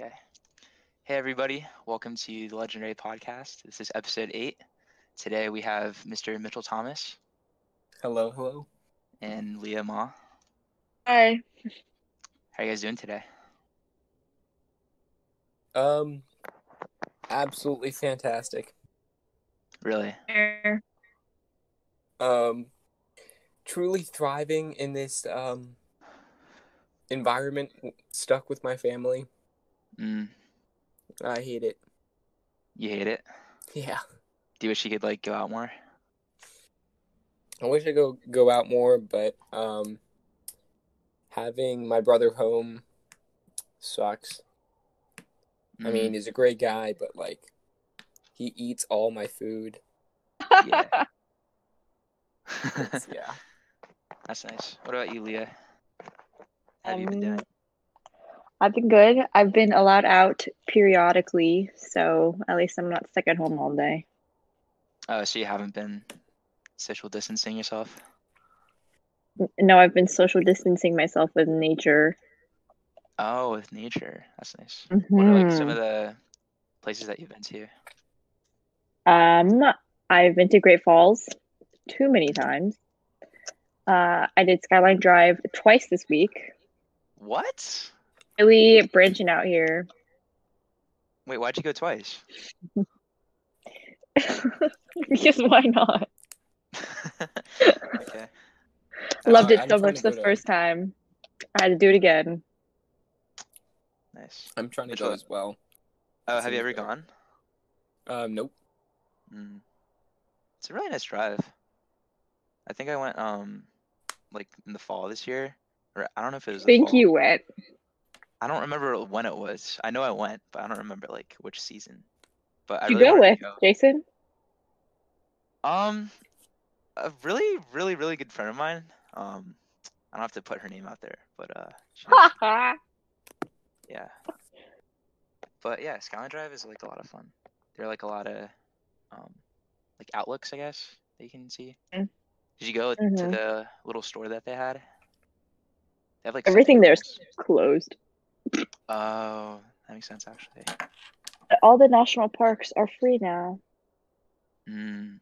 Okay. Hey, everybody. Welcome to the Legendary Podcast. This is episode eight. Today we have Mr. Mitchell Thomas Hello, hello. and Leaya Ma. Hi. How are you guys doing today? Um, absolutely fantastic. Really? Um, truly thriving in this um environment, stuck with my family. Mm, I hate it. you hate it? Yeah, Do you wish you could like go out more? I wish I go go out more, but um, having my brother home sucks. I Mm, mean, he's a great guy, but like, he eats all my food. Yeah. Yeah. That's nice. What about you, Leaya? How have you been Um, doing? I've been good. I've been allowed out periodically, so at least I'm not stuck at home all day. Oh, so you haven't been social distancing yourself? No, I've been social distancing myself with nature. Oh, with nature. That's nice. What are like some Mhm. of the places that you've been to? Um, I've been to Great Falls too many times. Uh, I did Skyline Drive twice this week. What? Really branching out here. Wait, why'd you go twice? because why not? okay. Loved it so much the to- first time. I had to do it again. Nice. I'm trying to Which go one? as well. Oh, have you ever better. gone? Um, nope. Mm. It's a really nice drive. I think I went um like in the fall this year, or I don't know if it was. the Think fall. you went. I don't remember when it was. I know I went, but I don't remember like which season. But I you really go with go. Jason? Um, a really, really, really good friend of mine. Um, I don't have to put her name out there, but uh, yeah. But yeah, Skyline Drive is like a lot of fun. There are like a lot of um, like outlooks, I guess, that you can see. Mm. Did you go to Mhm. the little store that they had? They have like Everything there's closed. Oh, that makes sense actually. All the national parks are free now. Mm.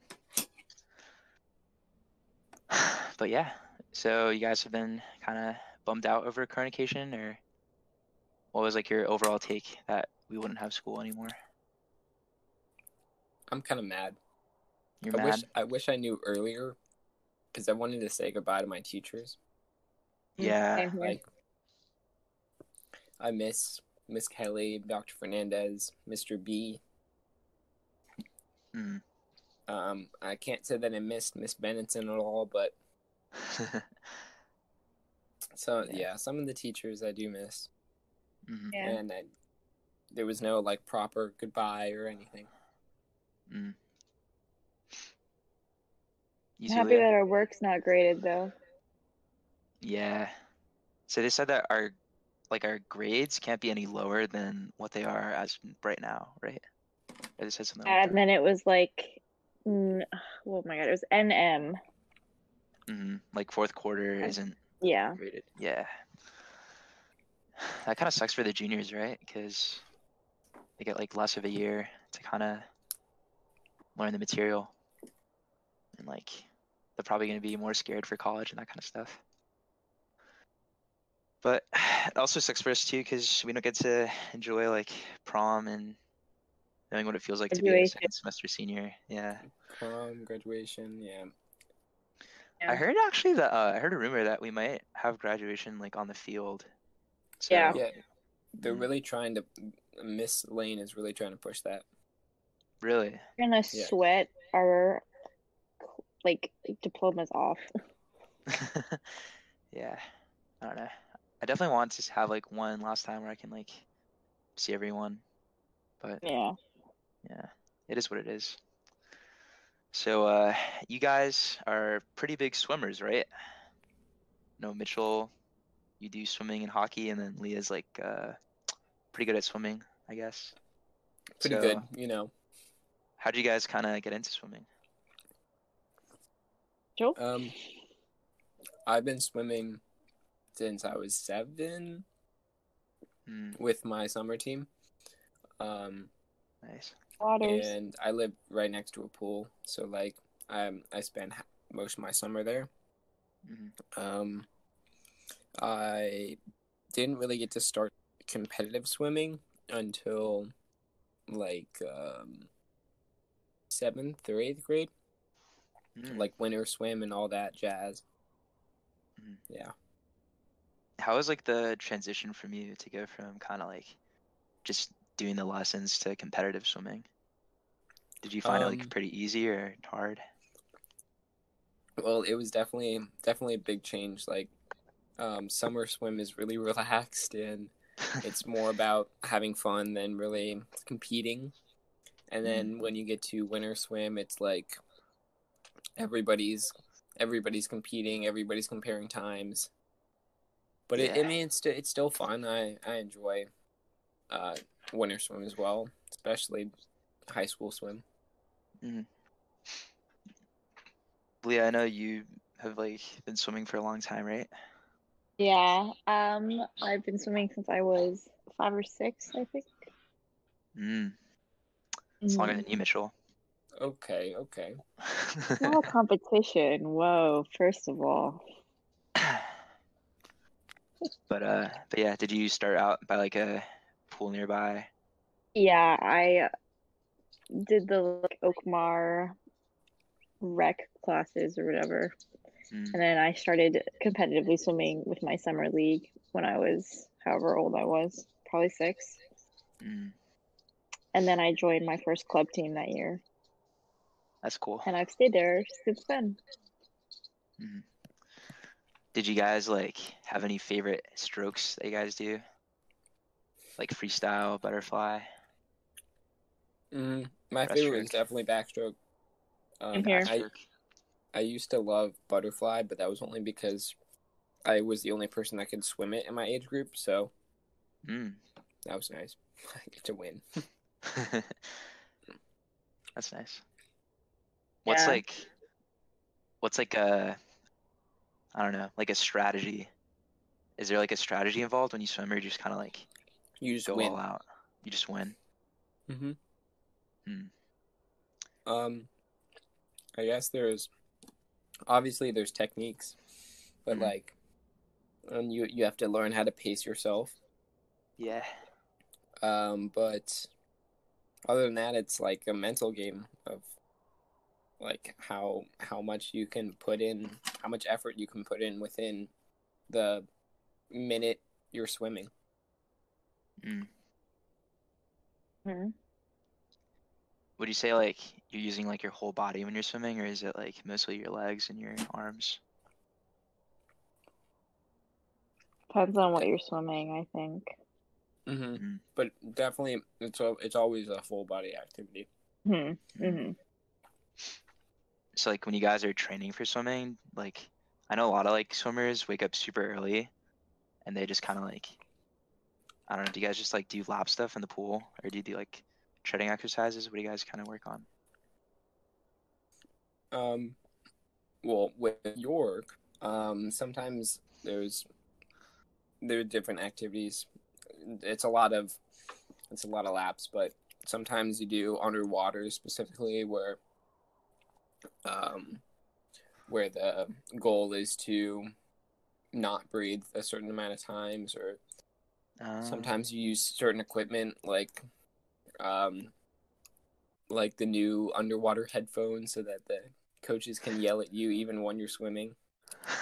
But yeah, so you guys have been kind of bummed out over Coronation, or what was like your overall take that we wouldn't have school anymore? I'm kind of mad. You're I mad? wish I wish I knew earlier, because I wanted to say goodbye to my teachers. Yeah, Like, I miss Miss Kelly, Dr. Fernandez, Mr. B. Mm. Um, I can't say that I missed Miss Benenson at all, but so Yeah. yeah, some of the teachers I do miss, Mhm. Yeah. and I, there was no like proper goodbye or anything. Mm. You I'm happy that our work's not graded though. Yeah. So they said that our like our grades can't be any lower than what they are as right now, right? Or they said something And then it was like, mm, oh my god, it was NM. that. hmm Like fourth quarter isn't Yeah. graded. Yeah. That kind of sucks for the juniors, right? Because they get like less of a year to kind of learn the material, and like they're probably going to be more scared for college and that kind of stuff. But it also sucks for us too because we don't get to enjoy like prom and knowing what it feels like to be a second semester senior. Yeah. Prom, graduation, yeah. I heard actually that uh, I heard a rumor that we might have graduation like on the field. So, Yeah. Yeah, they're Mm. really trying to. Miss Lane is really trying to push that. Really? We're gonna Yeah. sweat our like diplomas off. yeah. I don't know. I definitely want to have like one last time where I can like see everyone. But Yeah. yeah, it is what it is. So uh you guys are pretty big swimmers, right? No, Mitchell, you do swimming and hockey, and then Leaya's like uh pretty good at swimming, I guess. Pretty So, good, you know. How would you guys kind of get into swimming? Joe? Um, I've been swimming since I was seven. Mm, with my summer team. Um, nice. Waters. and I live right next to a pool, so like I I spend most of my summer there. Mhm. Um, I didn't really get to start competitive swimming until like um, seventh or eighth grade, Mm. like winter swim and all that jazz. Mhm. Yeah. How was like the transition from you to go from kind of like just doing the lessons to competitive swimming? Did you find it Um, like pretty easy or hard? Well, it was definitely definitely a big change. Like, um, summer swim is really relaxed and it's more about having fun than really competing. And then when you get to winter swim, it's like everybody's everybody's competing, everybody's comparing times. But it, I mean, it's st- it's still fun. I I enjoy uh, winter swim as well, especially high school swim. Leaya, I know you have like been swimming for a long time, right? Yeah. Um, I've been swimming since I was five or six, I think. Mm. It's longer Mhm. than you, Mitchell. Okay, okay. Small competition. Whoa, first of all. But uh, but yeah, did you start out by like a pool nearby? Yeah, I did the like, Oak Marr rec classes or whatever. Mm. And then I started competitively swimming with my summer league when I was however old I was, probably six. Mm. And then I joined my first club team that year. That's cool. And I've stayed there since then. Did you guys like have any favorite strokes that you guys do? Like freestyle, butterfly. Mm, my favorite is definitely backstroke. Um, here. I. I used to love butterfly, but that was only because I was the only person that could swim it in my age group, so Mm. that was nice. I get to win. That's nice. What's Yeah. like what's like a I don't know, like a strategy? Is there like a strategy involved when you swim or you just kind of like You just go win. all out? You just win. Mm-hmm. Hmm. Um, I guess there's obviously there's techniques, but Mhm. like, and you you have to learn how to pace yourself. Yeah. Um, but other than that, it's like a mental game of like how how much you can put in, how much effort you can put in within the minute you're swimming. Mm. Mhm. Would you say like you're using like your whole body when you're swimming or is it like mostly your legs and your arms? Depends on what you're swimming, I think. Mm-hmm. Mhm. But definitely, it's a, it's always a full body activity. Mhm. Hmm. So like when you guys are training for swimming, like I know a lot of like swimmers wake up super early and they just kind of like I don't know, do you guys just like do lap stuff in the pool or do you do like treading exercises? What do you guys kind of work on? Um, well, with York, um, sometimes there's there are different activities. It's a lot of it's a lot of laps, but sometimes you do underwater specifically where um where the goal is to not breathe a certain amount of times or Uh, sometimes you use certain equipment like um like the new underwater headphones so that the coaches can yell at you even when you're swimming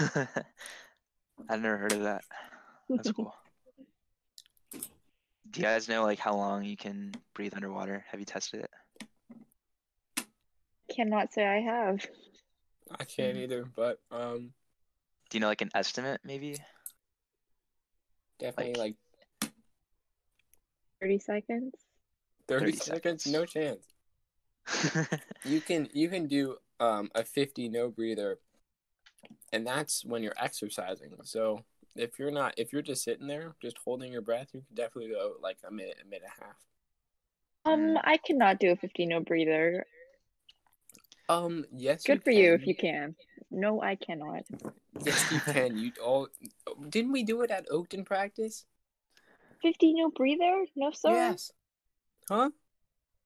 I've never heard of that. That's cool. Do you guys know like how long you can breathe underwater? Have you tested it? Cannot say I have. i can't either but um Do you know like an estimate maybe? definitely like, 30 seconds. 30, 30 seconds seconds. no chance you can you can do um a 50 no breather and that's when you're exercising so if you're not if you're just sitting there just holding your breath you can definitely go like a minute a minute and a half Um, Mm. I cannot do a 50 no breather. Um yes Good for you if you can. No, I cannot. Yes, you can. You all didn't we do it at Oakton practice? 50 no breather? No, sir. Yes. Huh?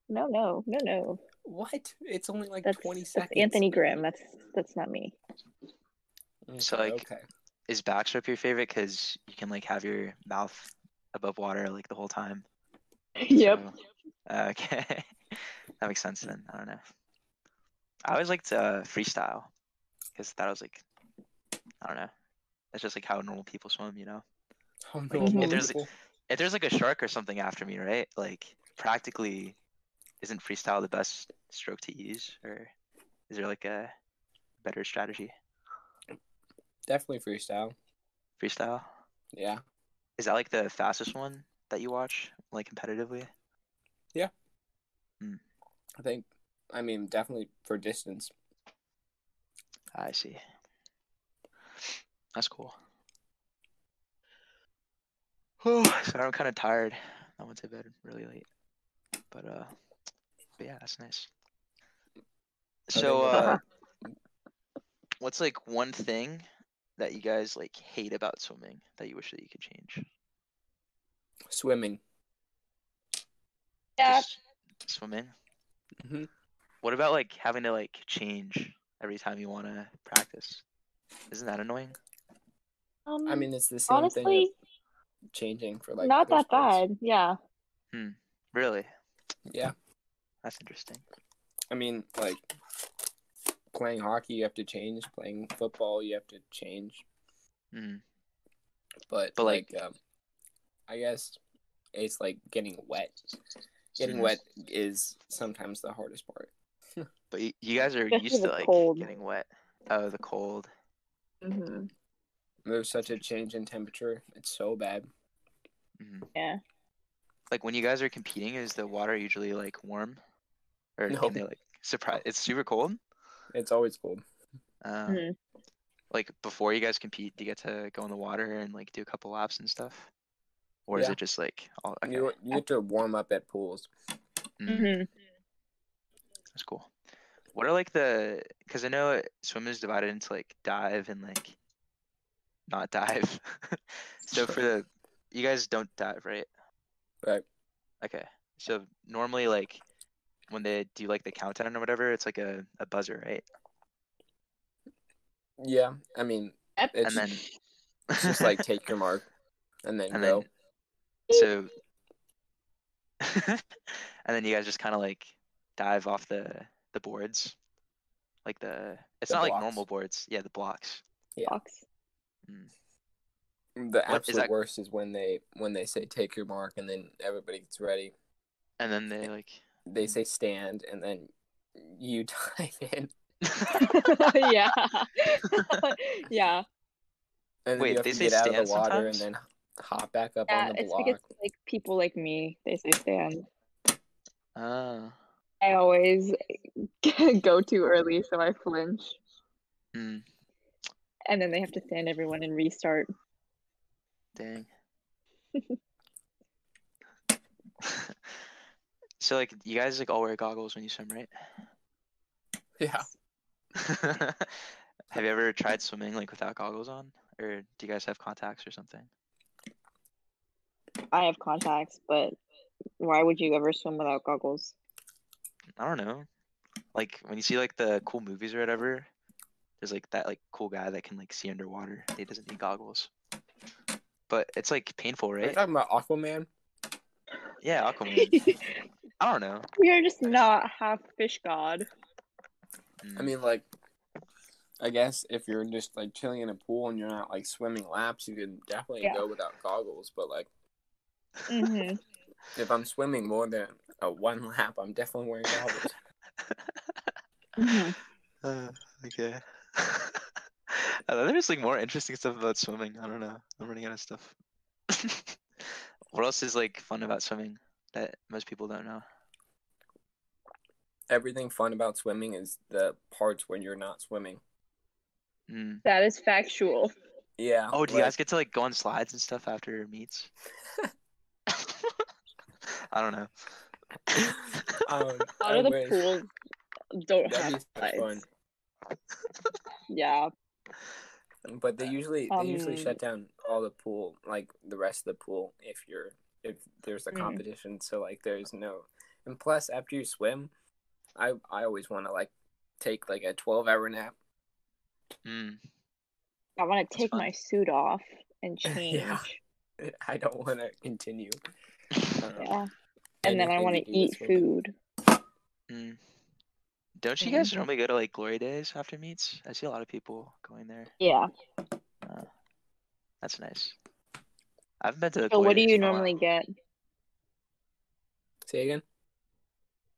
No, no, no, no. What? It's only like That's, twenty that's seconds. Anthony Grimm. That's that's not me. So, like, okay. Is backstroke your favorite? Because you can like have your mouth above water like the whole time. yep. So, uh, okay, that makes sense then. I don't know. I always liked uh, freestyle because that was like, I don't know. That's just like how normal people swim, you know. Oh, if there's-. If there's like a shark or something after me, right? Like practically, isn't freestyle the best stroke to use, or is there like a better strategy? Definitely freestyle. Freestyle Yeah. is that like the fastest one that you watch, like competitively? Yeah. I think. I mean, definitely for distance. I see. That's cool. Oh, sorry, I'm kind of tired. I went to bed really late, but uh, but yeah, that's nice. So, uh, what's like one thing that you guys like hate about swimming that you wish that you could change? Swimming. Yeah. Just swimming. hmm What about like having to like change every time you want to practice? Isn't that annoying? Um, I mean, it's the same thing honestly, of changing for like. not that sports. bad. Yeah. Really? Yeah. That's interesting. I mean, like playing hockey, you have to change. Playing football, you have to change. Mm. But, But, like- like, um, I guess it's like getting wet. Getting wet is sometimes the hardest part. But you, you guys are Especially used to like cold. getting wet. Oh, the cold. hmm There's such a change in temperature. It's so bad. hmm Yeah. Like when you guys are competing, is the water usually like warm, or No. can they like surprise? It's super cold. It's always cold. Uh, Mhm. Like before you guys compete, do you get to go in the water and like do a couple laps and stuff, or is it just like all okay? You you have to warm up at pools. mm, hmm That's cool. What are like the? Because I know swim is divided into like dive and like not dive. so for the, you guys don't dive, right? Right. Okay. So normally, like when they do like the countdown or whatever, it's like a, a buzzer, right? Yeah, I mean, Yep. it's, and then it's just like take your mark and then and go. then so and then you guys just kind of like dive off the the boards, like the it's The not like blocks. normal boards. Yeah, the blocks. Box. The What is absolute that- worst is when they when they say take your mark and then everybody gets ready. And then they like They say stand and then you dive in yeah. yeah. and then Wait, you have they to say get out of stand the water sometimes? and then hop back up Yeah, on the it's block. because like people like me, they say stand. ah I always go too early, so I flinch, mm, and then they have to stand everyone and restart. dang. so like you guys like all wear goggles when you swim, right? Yeah. have you ever tried swimming like without goggles on, or do you guys have contacts or something? I have contacts, but why would you ever swim without goggles? I don't know. Like when you see like the cool movies or whatever, there's like that like cool guy that can like see underwater. He doesn't need goggles. But it's like painful, Are you right? talking about Aquaman? Yeah, Aquaman. I don't know. we are just not half fish god. Mm, I mean, like, I guess if you're just like chilling in a pool and you're not like swimming laps, you can definitely Yeah. go without goggles. But like, hmm if I'm swimming more than a one lap, I'm definitely wearing goggles. hmm uh, okay. I thought there's like more interesting stuff about swimming. I don't know. I'm running out of stuff. what else is like fun about swimming that most people don't know? Everything fun about swimming is the parts when you're not swimming. Mm. That is factual. Yeah. Oh, do you like- guys get to like go on slides and stuff after meets? I don't know. Um, A lot of the wish. pools don't That'd have so fun. Yeah. But they usually they usually Um, shut down all the pool, like the rest of the pool, if you're if there's a Mm. competition. So like there's no and plus after you swim, I I always want to like take like a 12 hour nap. Mm. I want to take fun. my suit off and Yeah. change. I don't want to continue. Um, yeah. And then I want to to do with eat food. Mm. Don't you guys normally go to like glory days after meets? I see a lot of people going there. Yeah. Uh, that's nice. I haven't been to. The so glory what do you in normally get? Say again.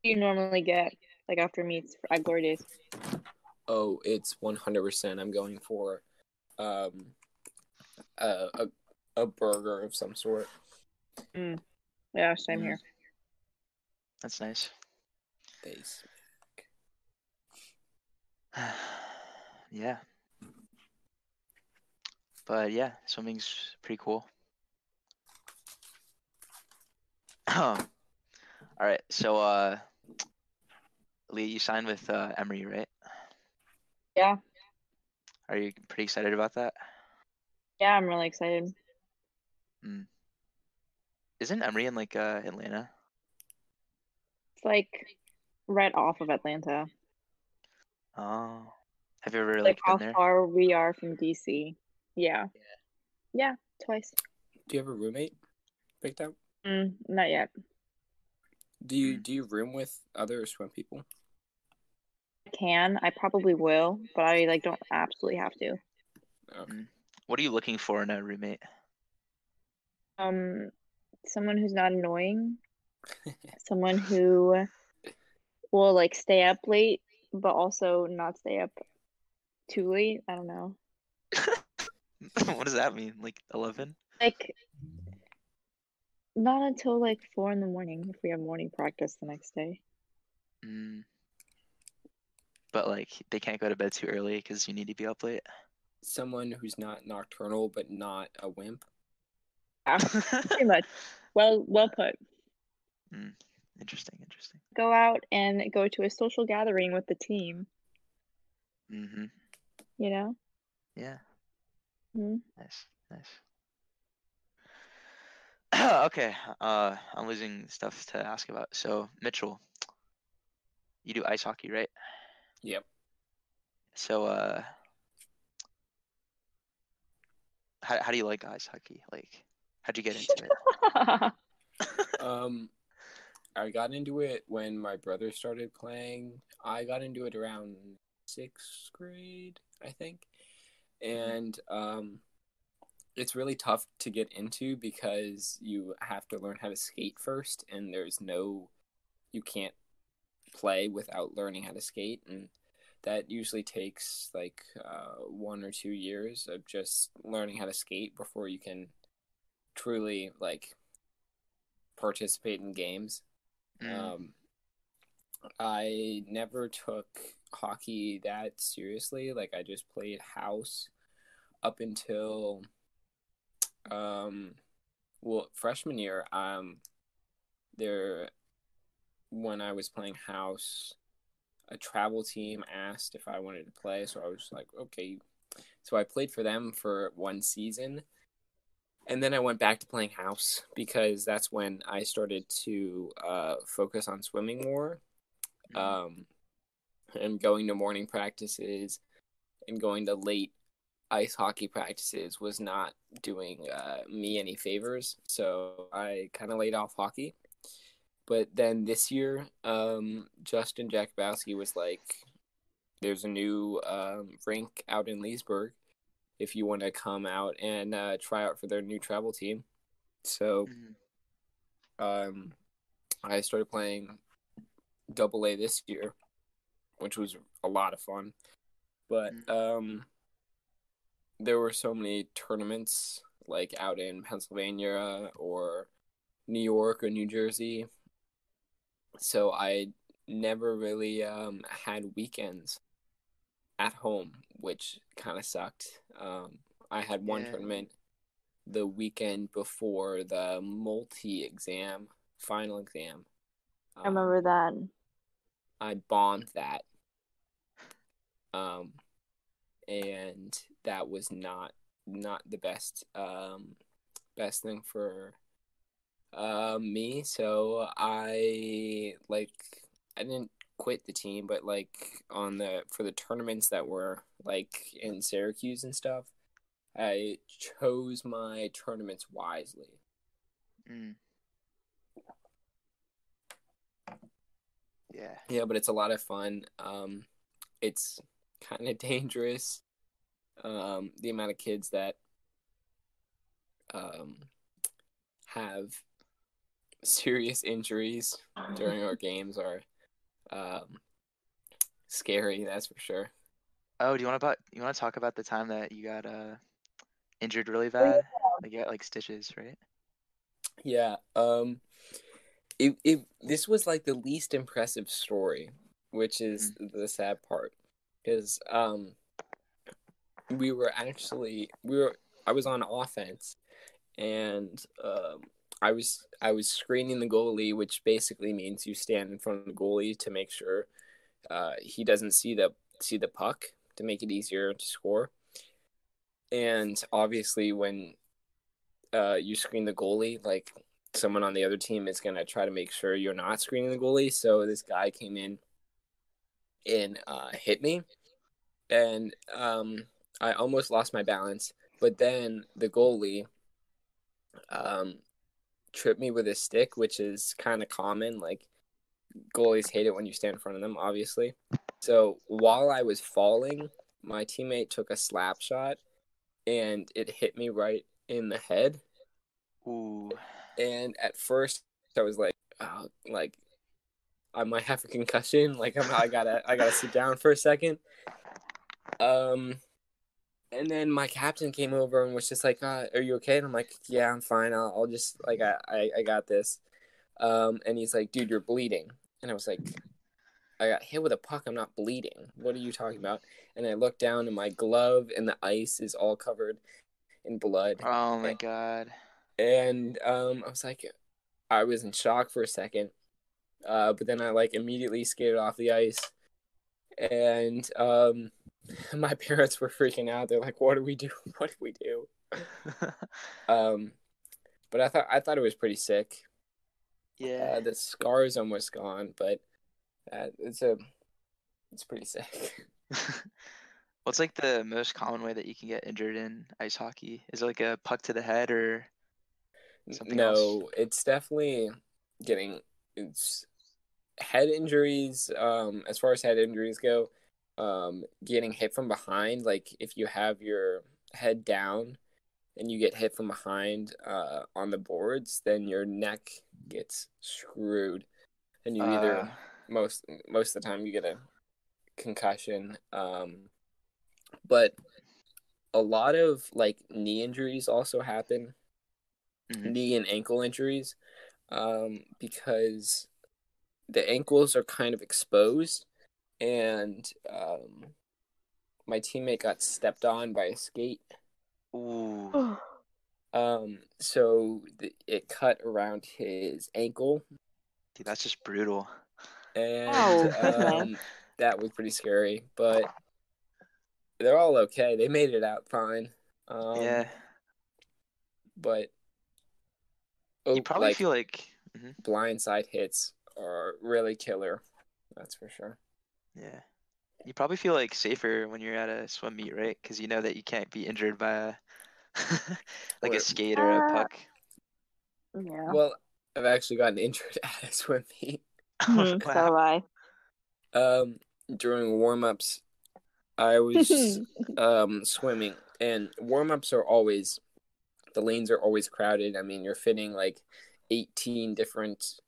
do you normally get like after meets at Glory Days? Oh, it's 100%. I'm going for um a a, a burger of some sort. Yeah, same Mm. here. That's nice. Base. yeah. But yeah, swimming's pretty cool. All right, so uh, Lee, you signed with uh, Emory, right? Yeah. Are you pretty excited about that? Yeah, I'm really excited. Isn't Emory in like uh, Atlanta? It's like right off of Atlanta. Oh, have you ever like like how there? far we are from DC. Yeah. Yeah, twice. Do you have a roommate picked out? Mm, not yet. Do you Mm. do you room with other swim people? I can. I probably will, but I like don't absolutely have to. Okay. What are you looking for in a roommate? Um, someone who's not annoying. Someone who will like stay up late, but also not stay up too late. I don't know. what does that mean? Like eleven? Like not until like four in the morning if we have morning practice the next day. Mm. But like they can't go to bed too early because you need to be up late. Someone who's not nocturnal but not a wimp. Yeah, pretty much. Well, well put. Interesting, interesting. Go out and go to a social gathering with the team. hmm You know. Yeah. Mhm. Nice, nice. okay, uh, I'm losing stuff to ask about. So Mitchell, you do ice hockey, right? Yep. So, uh, how how do you like ice hockey? Like, how'd you get into it? Um, I got into it when my brother started playing. I got into it around sixth grade, I think, and um, it's really tough to get into because you have to learn how to skate first, and there's no, you can't play without learning how to skate, and that usually takes like uh, one or two years of just learning how to skate before you can truly like participate in games. Mm, Um, I never took hockey that seriously. Like I just played house up until um well freshman year. Um there when I was playing house, a travel team asked if I wanted to play, so I was like, okay. So I played for them for one season. And then I went back to playing house because that's when I started to uh, focus on swimming more mm, um, and going to morning practices and going to late ice hockey practices was not doing uh, me any favors. So I kind of laid off hockey. But then this year, um, Justin Jakubowski was like, there's a new um, rink out in Leesburg if you want to come out and uh, try out for their new travel team. So mhm. um, I started playing double A this year, which was a lot of fun. But um, there were so many tournaments like out in Pennsylvania or New York or New Jersey. So I never really um, had weekends at home, which kind of sucked. Um, I had one Yeah. tournament the weekend before the multi exam, final exam. I remember that. I bombed that. Um, and that was not not the best um best thing for Um, me. So I like I didn't quit the team, but like on the for the tournaments that were like in Syracuse and stuff, I chose my tournaments wisely. Mm. Yeah. Yeah, but it's a lot of fun. Um, it's kind of dangerous. Um, the amount of kids that um, have serious injuries during our games are um, scary. That's for sure. Oh, do you want to about you want to talk about the time that you got uh injured really bad? Like you got like stitches, right? Yeah. Um, it it this was like the least impressive story, which is the sad part, because um, we were actually we were I was on offense, and um, I was I was screening the goalie, which basically means you stand in front of the goalie to make sure uh, he doesn't see the see the puck to make it easier to score. And obviously, when uh, you screen the goalie, like someone on the other team is gonna try to make sure you're not screening the goalie. So this guy came in and uh, hit me, and um, I almost lost my balance. But then the goalie um, tripped me with his stick, which is kind of common. Like goalies hate it when you stand in front of them, obviously. So while I was falling, my teammate took a slap shot, and it hit me right in the head. Ooh. And at first, I was like, oh, like I might have a concussion. Like I'm, I gotta, I gotta sit down for a second. Um, and then my captain came over and was just like, uh, "Are you okay?" And I'm like, "Yeah, I'm fine. I'll, I'll just like I, I, I got this." Um, and he's like, "Dude, you're bleeding." And I was like, "I got hit with a puck. I'm not bleeding. What are you talking about?" And I look down, and my glove and the ice is all covered in blood. Oh my god. And um, I was like, I was in shock for a second, uh, but then I like immediately skated off the ice, and um, my parents were freaking out. They're like, "What do we do? What do we do?" Um, but I thought I thought it was pretty sick. yeah. Uh, the scar is almost gone, but uh, it's a it's pretty sick. What's like the most common way that you can get injured in ice hockey? Is it like a puck to the head or Something no, else? it's definitely getting it's head injuries. Um, as far as head injuries go, um, getting hit from behind. Like if you have your head down and you get hit from behind uh, on the boards, then your neck gets screwed, and you either Uh, most most of the time you get a concussion. Um, but a lot of like knee injuries also happen mhm. knee and ankle injuries um, because the ankles are kind of exposed and um, my teammate got stepped on by a skate. Ooh. Oh, um, so th- it cut around his ankle. Dude, that's just brutal. and Oh, um, that was pretty scary but they're all okay. They made it out fine. Um, yeah. but You oh, probably like, feel like mhm, blindside hits are really killer that's for sure yeah. You probably feel like safer when you're at a swim meet, right? Because you know that you can't be injured by a like Or- a skate or a puck. yeah. Well, I've actually gotten injured at a swim meet. Mhm, so have I. Um, during warm ups, I was um swimming, and warm ups are always the lanes are always crowded. I mean, you're fitting like eighteen different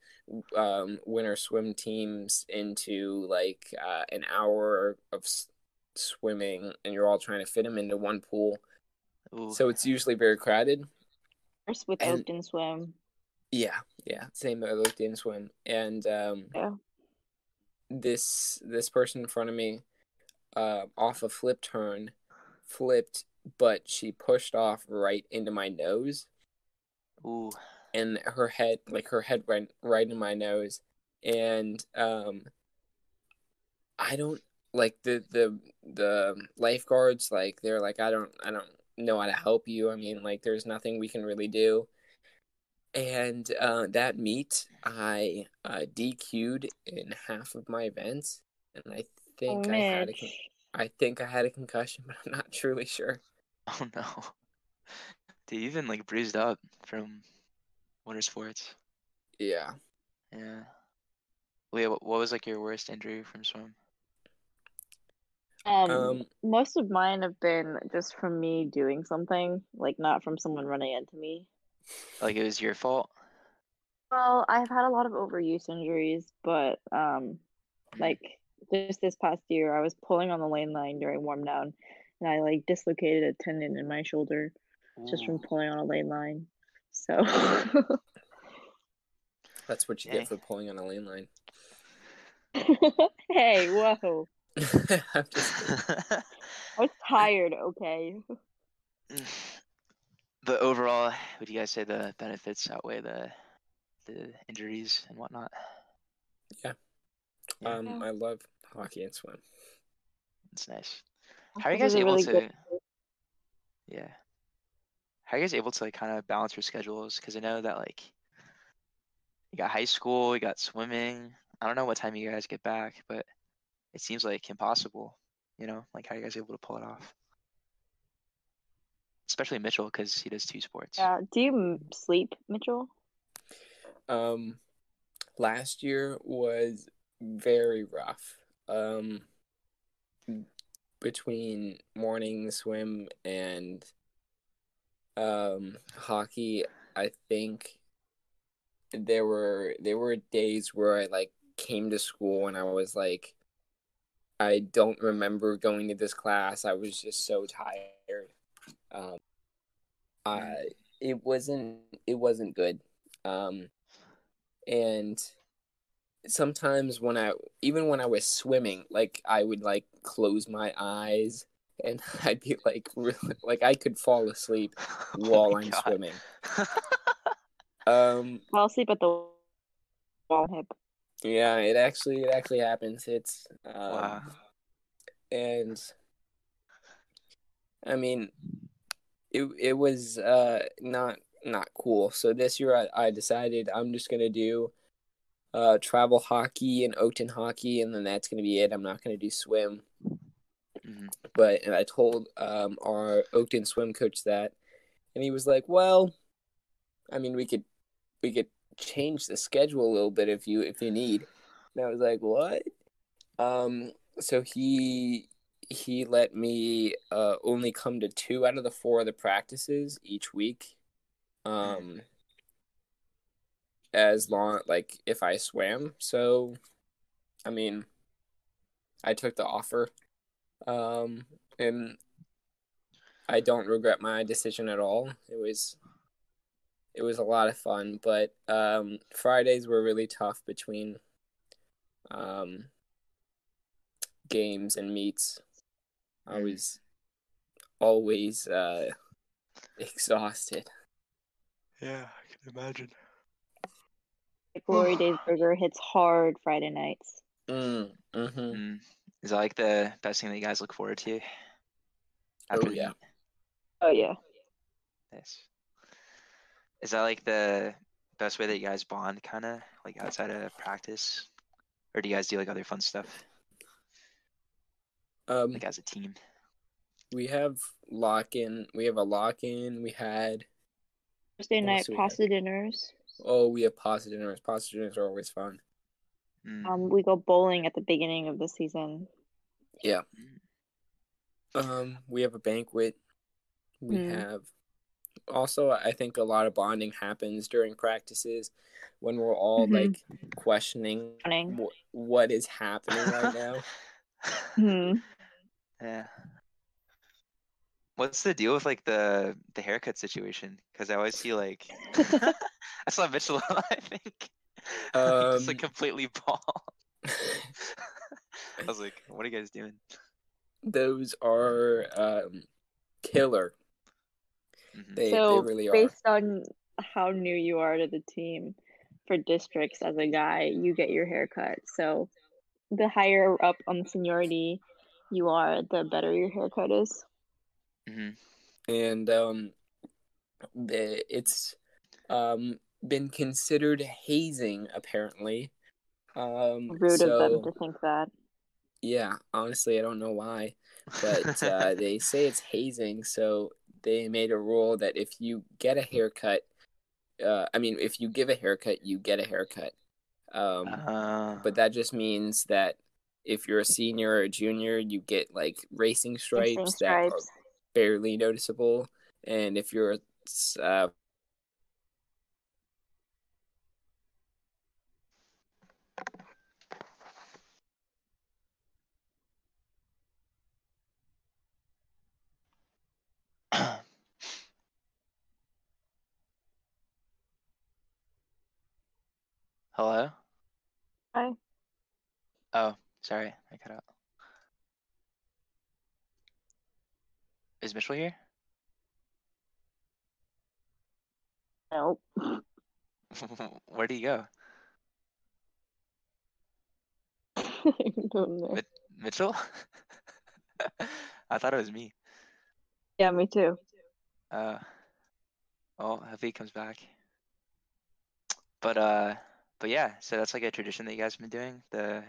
um winter swim teams into like uh, an hour of s- swimming, and you're all trying to fit them into one pool. Ooh. So it's usually very crowded. First with And- Oakton Swim. Yeah, yeah, same that I looked swim, and um, Yeah. this this person in front of me, uh, off a flip turn, flipped, but she pushed off right into my nose, Ooh. And her head, like her head went right in my nose, and um, I don't like the the the lifeguards, like they're like I don't I don't know how to help you. I mean, like there's nothing we can really do. and uh, that meet I uh, DQ'd in half of my events, and I think oh, I had a con- I think I had a concussion, but I'm not truly sure. Oh no. Dude, you've been like bruised up from winter sports. Yeah. Yeah. Leaya, what, what was like your worst injury from swim? Um, Um. most of mine have been just from me doing something, like not from someone running into me. Like it was your fault? Well, I've had a lot of overuse injuries, but um, Mm-hmm. like just this past year, I was pulling on the lane line during warm down, and I like dislocated a tendon in my shoulder just from pulling on a lane line. So That's what you Dang. get for pulling on a lane line. hey, whoa! I'm just I was tired. Okay. But overall, would you guys say the benefits outweigh the the injuries and whatnot? Yeah. um, I love hockey and swim. It's nice. How are you guys is able really to? good- Yeah. How are you guys able to like kind of balance your schedules? Because I know that like you got high school, you got swimming. I don't know what time you guys get back, but it seems like impossible. You know, like how are you guys able to pull it off? Especially Mitchell, because he does two sports. Yeah. Do you sleep, Mitchell? Um, last year was very rough. Um, between morning swim and um hockey, I think there were there were days where I like came to school and I was like I don't remember going to this class. I was just so tired. Um I it wasn't it wasn't good. Um and sometimes when I even when I was swimming, like I would like close my eyes and I'd be like really like I could fall asleep Oh while my I'm God. swimming. Um I'll sleep at the wall hip. yeah, it actually it actually happens. It's um Wow. and I mean it it was uh not not cool. So this year I, I decided I'm just gonna do uh travel hockey and Oakton hockey and then that's gonna be it. I'm not gonna do swim. Mhm. But and I told um our Oakton swim coach that and he was like, Well, I mean we could we could change the schedule a little bit if you if you need. And I was like, What? Um so he he let me uh only come to two out of the four of the practices each week. Um as long like if I swam. So I mean I took the offer. Um and I don't regret my decision at all. It was it was a lot of fun, but um Fridays were really tough between um games and meets. I Mm. was always uh exhausted. Yeah, I can imagine. Glory Days Burger hits hard Friday nights. Mm, mm-hmm. Mm. Is that like the best thing that you guys look forward to? After the yeah. meet? Oh yeah. Nice. Is that like the best way that you guys bond, kind of like outside of practice, or do you guys do like other fun stuff, Um like as a team? we have lock in we have a lock in, we had Thursday night else do we have? pasta dinners. oh we have pasta dinners. Pasta dinners are always fun. Mm. Um, we go bowling at the beginning of the season. Yeah. Um, we have a banquet. We Mm. have also I think a lot of bonding happens during practices when we're all Mhm. like questioning Morning. wh- what is happening right now. Hmm. yeah. What's the deal with like the the haircut situation? Because I always see like I saw Mitchell. I think just like Um, completely bald. I was like, what are you guys doing? Those are um killer. Mhm. They so they really are. based on how new you are to the team for districts as a guy, you get your hair cut. So the higher up on the seniority you are, the better your haircut is. Mhm. and um it's um been considered hazing apparently. Um, Rude so, of them to think that. Yeah, honestly, I don't know why, but uh, they say it's hazing. So they made a rule that if you get a haircut, uh, I mean, if you give a haircut, you get a haircut. Um, Uh, but that just means that if you're a senior or a junior, you get like racing stripes, Racing that are barely noticeable, and if you're a uh, Hello? Hi. Oh, sorry, I cut out. Is Mitchell here? Nope. Where do you go? Don't know. Mit- Mitchell? I thought it was me. yeah, me too. Uh, well, hopefully he comes back. But uh, but yeah, so that's like a tradition that you guys have been doing, the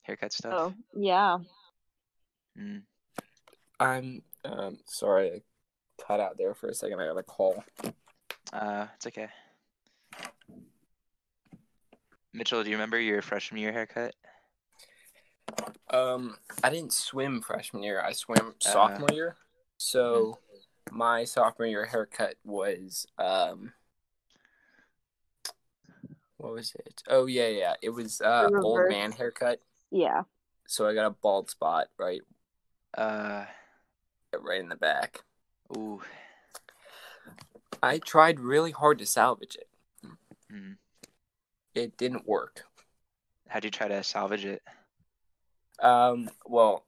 haircut stuff. Oh, yeah. Mm. I'm um sorry, I cut out there for a second. I got a call. Uh, it's okay. Mitchell, do you remember your freshman year haircut? Um, I didn't swim freshman year. I swam sophomore year. So my sophomore year haircut was um, what was it? Oh yeah, yeah. It was uh old man haircut. Yeah. So I got a bald spot right, Uh, right in the back. ooh. I tried really hard to salvage it. Mm. It didn't work. How'd you try to salvage it? Um, well,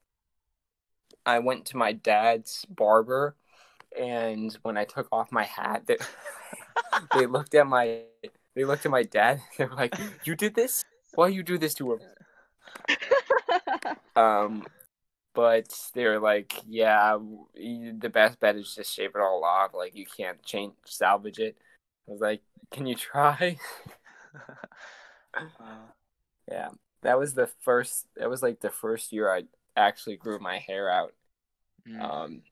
I went to my dad's barber, and when I took off my hat, they, they looked at my they looked at my dad. They were like, "You did this? Why you do this to him?" Um, but they're like, "Yeah, the best bet is just shave it all off. Like you can't change salvage it." I was like, "Can you try?" Uh, Yeah, that was the first. That was like the first year I actually grew my hair out. mm. Um,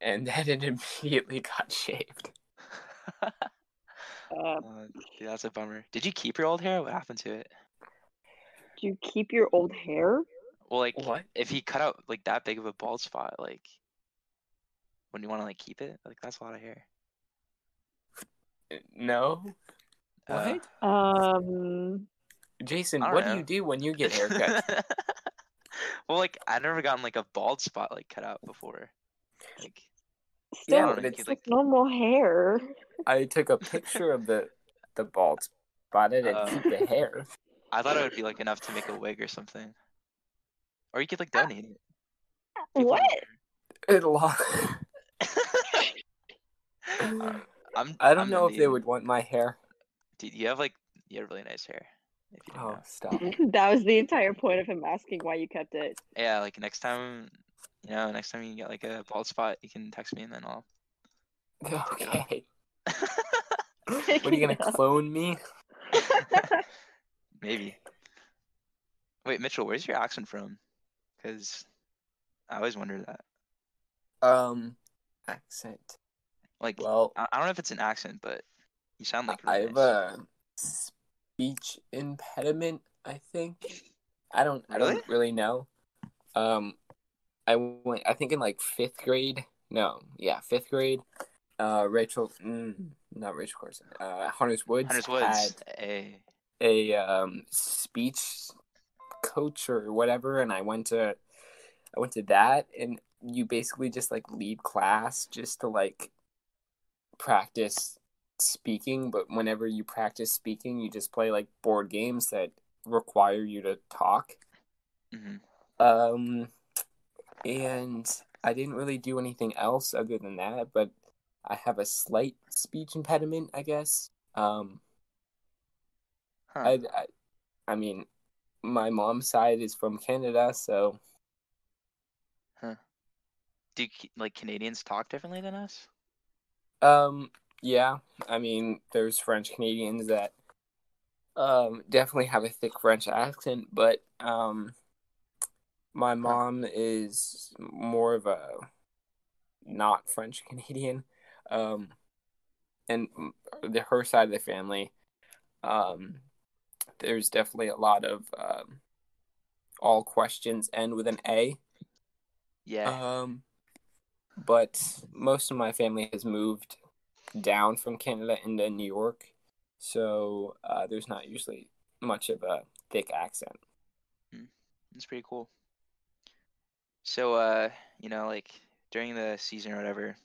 and then it immediately got shaved. Uh, Uh, dude, that's a bummer. Did you keep your old hair? What happened to it? do you keep your old hair? Well, like, What? if he cut out like that big of a bald spot, like, wouldn't you want to like keep it? Like, that's a lot of hair. No. Uh, What? Um, Jason, what know. do you do when you get haircuts? well, like, I've never gotten like a bald spot like cut out before. Like, still, Yeah, but it's it's like like- normal hair. I took a picture of the the bald spot. I didn't keep the hair. I thought it would be like enough to make a wig or something. Or you could like uh, donate it. Uh, People What? It lo- Uh, I'm. I don't I'm know if they would want my hair. Dude, you have like you have really nice hair. If you Oh, know. stop. that was the entire point of him asking why you kept it. Yeah, like next time, you know, next time you get like a bald spot, you can text me and then I'll. Okay. What are you gonna clone me? Maybe. Wait, Mitchell, where's your accent from? Because I always wonder that. Um, accent. Like, Well, I, I don't know if it's an accent, but you sound like I have nice. a speech impediment. I think. I don't. I don't really know. Um, I went. I think in like fifth grade. No, yeah, fifth grade. Uh, Rachel. Mm, not Rachel Carson. Uh, Hunters Woods. Hunter's Woods. A. a um, speech coach or whatever, and I went to I went to that, and you basically just like lead class just to like practice speaking. But whenever you practice speaking, you just play like board games that require you to talk. hmm Um, and I didn't really do anything else other than that, but I have a slight speech impediment, I guess. Um, Huh. I, I, I mean, my mom's side is from Canada, so Do like Canadians talk differently than us? um, yeah, I mean, there's French Canadians that um, definitely have a thick French accent, but um, my mom is more of a not French Canadian, um, and the her side of the family, um, there's definitely a lot of um, all questions end with an A. Yeah. Um, but most of my family has moved down from Canada into New York, so uh, there's not usually much of a thick accent. It's pretty cool. So, uh, you know, like during the season or whatever,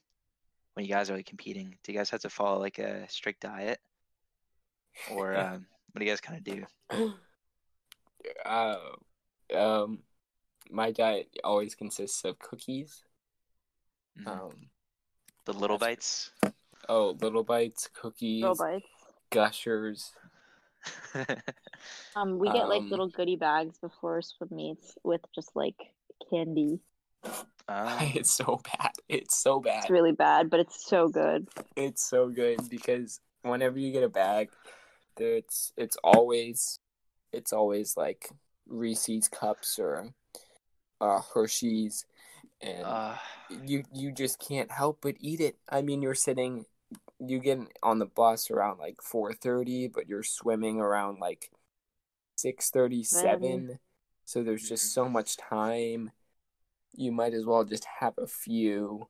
when you guys are like competing, do you guys have to follow like a strict diet, or um, what do you guys kind of do? uh, um, my diet always consists of cookies. Mhm. Um, the little bites. oh, little bites, cookies, Little bites. gushers. Um, we get like Um, little goodie bags before swim meets with just like candy. Ah, it's so bad. It's so bad. It's really bad, but it's so good. It's so good because whenever you get a bag, it's it's always it's always like Reese's cups or uh, Hershey's, and uh, you you just can't help but eat it. I mean, you're sitting, you get on the bus around like four thirty, but you're swimming around like six thirty seven. So there's just so much time. You might as well just have a few,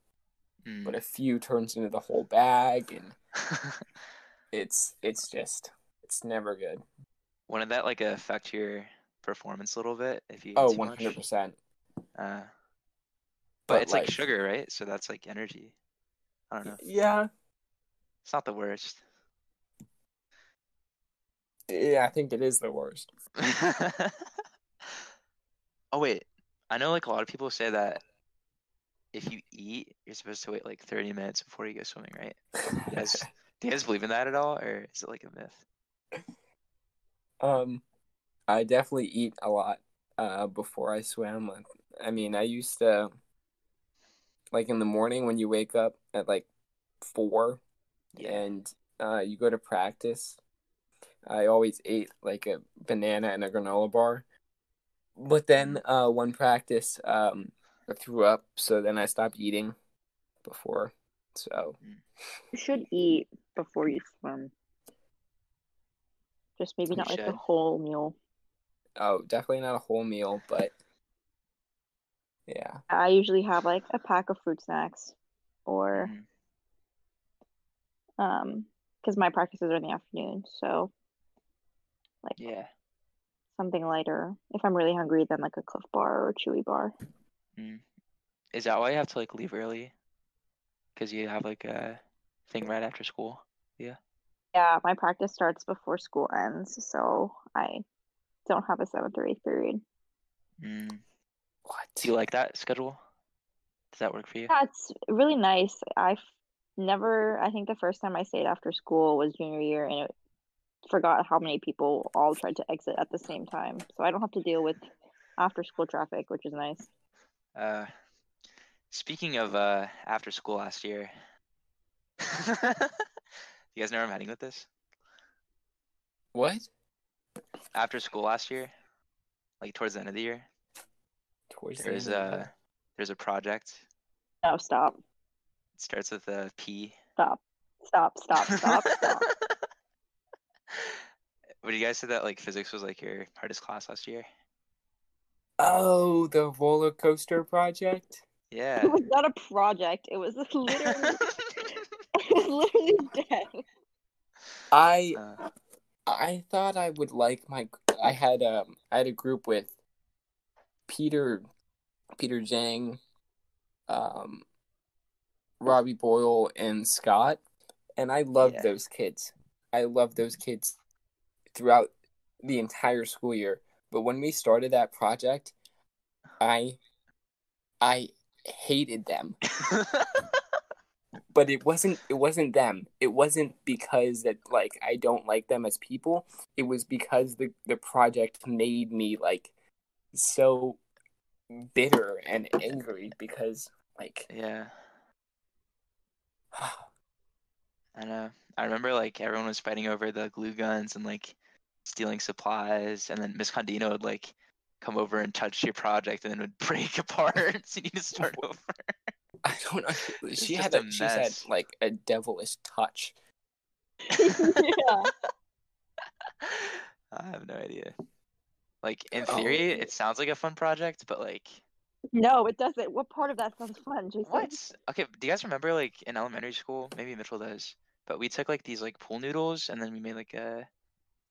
mm. but a few turns into the whole bag, and it's it's just it's never good. Wouldn't that like affect your performance a little bit if you? Oh, one hundred percent. Uh, but, But, it's like, like- sugar, right? So that's like energy. I don't know. Yeah, It's not the worst. yeah, I think it is the worst. oh wait, I know like a lot of people say that if you eat, you're supposed to wait like 30 minutes before you go swimming, right? You guys, do you guys believe in that at all, or is it like a myth? Um, I definitely eat a lot uh before I swim. I mean, I used to like in the morning when you wake up at like four and uh you go to practice. I always ate like a banana and a granola bar. But then uh one practice um I threw up, so then I stopped eating before. So You should eat before you swim. Just maybe You not like a whole meal. oh, definitely not a whole meal, but yeah. I usually have like a pack of fruit snacks or Mhm. um because my practices are in the afternoon, so like Yeah. Something lighter. If I'm really hungry, then like a Clif Bar or a Chewy Bar. Mm. Is that why you have to like leave early? Because you have like a thing right after school. Yeah. Yeah, my practice starts before school ends, so I don't have a seventh or eighth period. Mm. What? Do you like that schedule? Does that work for you? Yeah, it's really nice. I've never, I think the first time I stayed after school was junior year, and it forgot how many people all tried to exit at the same time. So I don't have to deal with after school traffic, which is nice. Uh, speaking of uh, after school last year, you guys know where I'm heading with this? What? After school last year, like towards the end of the year, Towards the there's end of the a year. there's a project. No, stop, It starts with a P. stop, stop, stop, stop, stop. Would you guys say that like physics was like your hardest class last year? Oh, the roller coaster project. Yeah. It was not a project. It was literally, it was literally dead. I Uh, I thought I would like my. I had um I had a group with Peter, Peter Jang, um, Robbie Boyle, and Scott, and I loved Yeah. those kids. I loved those kids throughout the entire school year. But when we started that project, I I hated them. but it wasn't it wasn't them it wasn't because that like i don't like them as people it was because the the project made me like so bitter and angry because like yeah. I know. I remember like everyone was fighting over the glue guns and like stealing supplies, and then Miss Condino would like come over and touch your project, and then would break apart, so you need to start over. I don't know. She had a a, she had like a devilish touch. yeah. I have no idea. Like in Oh. theory, it sounds like a fun project, but like No, it doesn't. What part of that sounds fun, Jason? what? Okay, do you guys remember like in elementary school? Maybe Mitchell does. But we took like these like pool noodles and then we made like a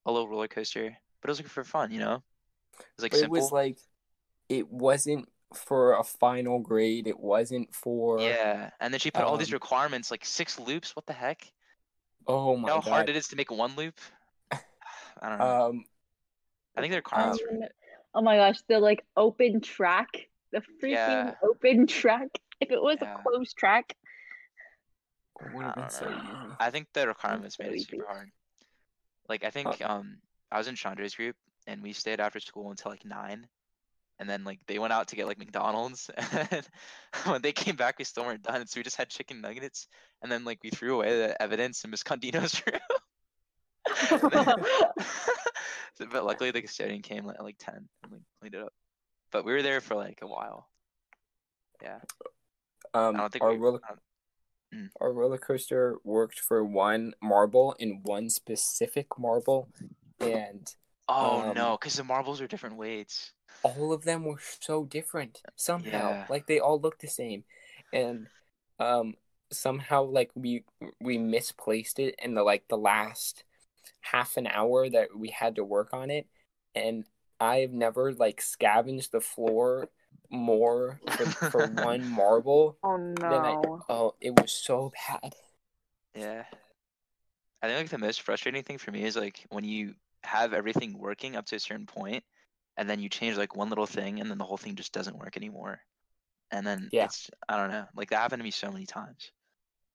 a little roller coaster. But it was like for fun, you know? It was like But it simple. was like it wasn't for a final grade. It wasn't for yeah, and then she put all these um, requirements, like six loops. What the heck? Oh You my know how god. hard it is to make one loop? I don't know. Um I think the requirements um, were Oh my gosh, the like open track, the freaking Yeah. open track. If it was Yeah. a closed track, would I have been so easy. I think the requirements so made it super hard. Like I think um I was in Chandra's group and we stayed after school until like nine. And then like they went out to get like McDonald's and when they came back we still weren't done. So we just had chicken nuggets and then like we threw away the evidence in Miss Condino's room. So- but luckily the custodian came at like ten and like cleaned it up. But we were there for like a while. Yeah. Um I don't think our we roller I don't- Mm. our roller coaster worked for one marble in one specific marble and Oh Um, no, because the marbles are different weights. all of them were so different somehow Yeah. like they all looked the same and um somehow like we we misplaced it in the like the last half an hour that we had to work on it and i've never like scavenged the floor more for, for one marble oh than i no. oh it was so bad Yeah. I think like the most frustrating thing for me is like when you have everything working up to a certain point and then you change like one little thing and then the whole thing just doesn't work anymore. And then Yeah. it's I don't know. Like that happened to me so many times.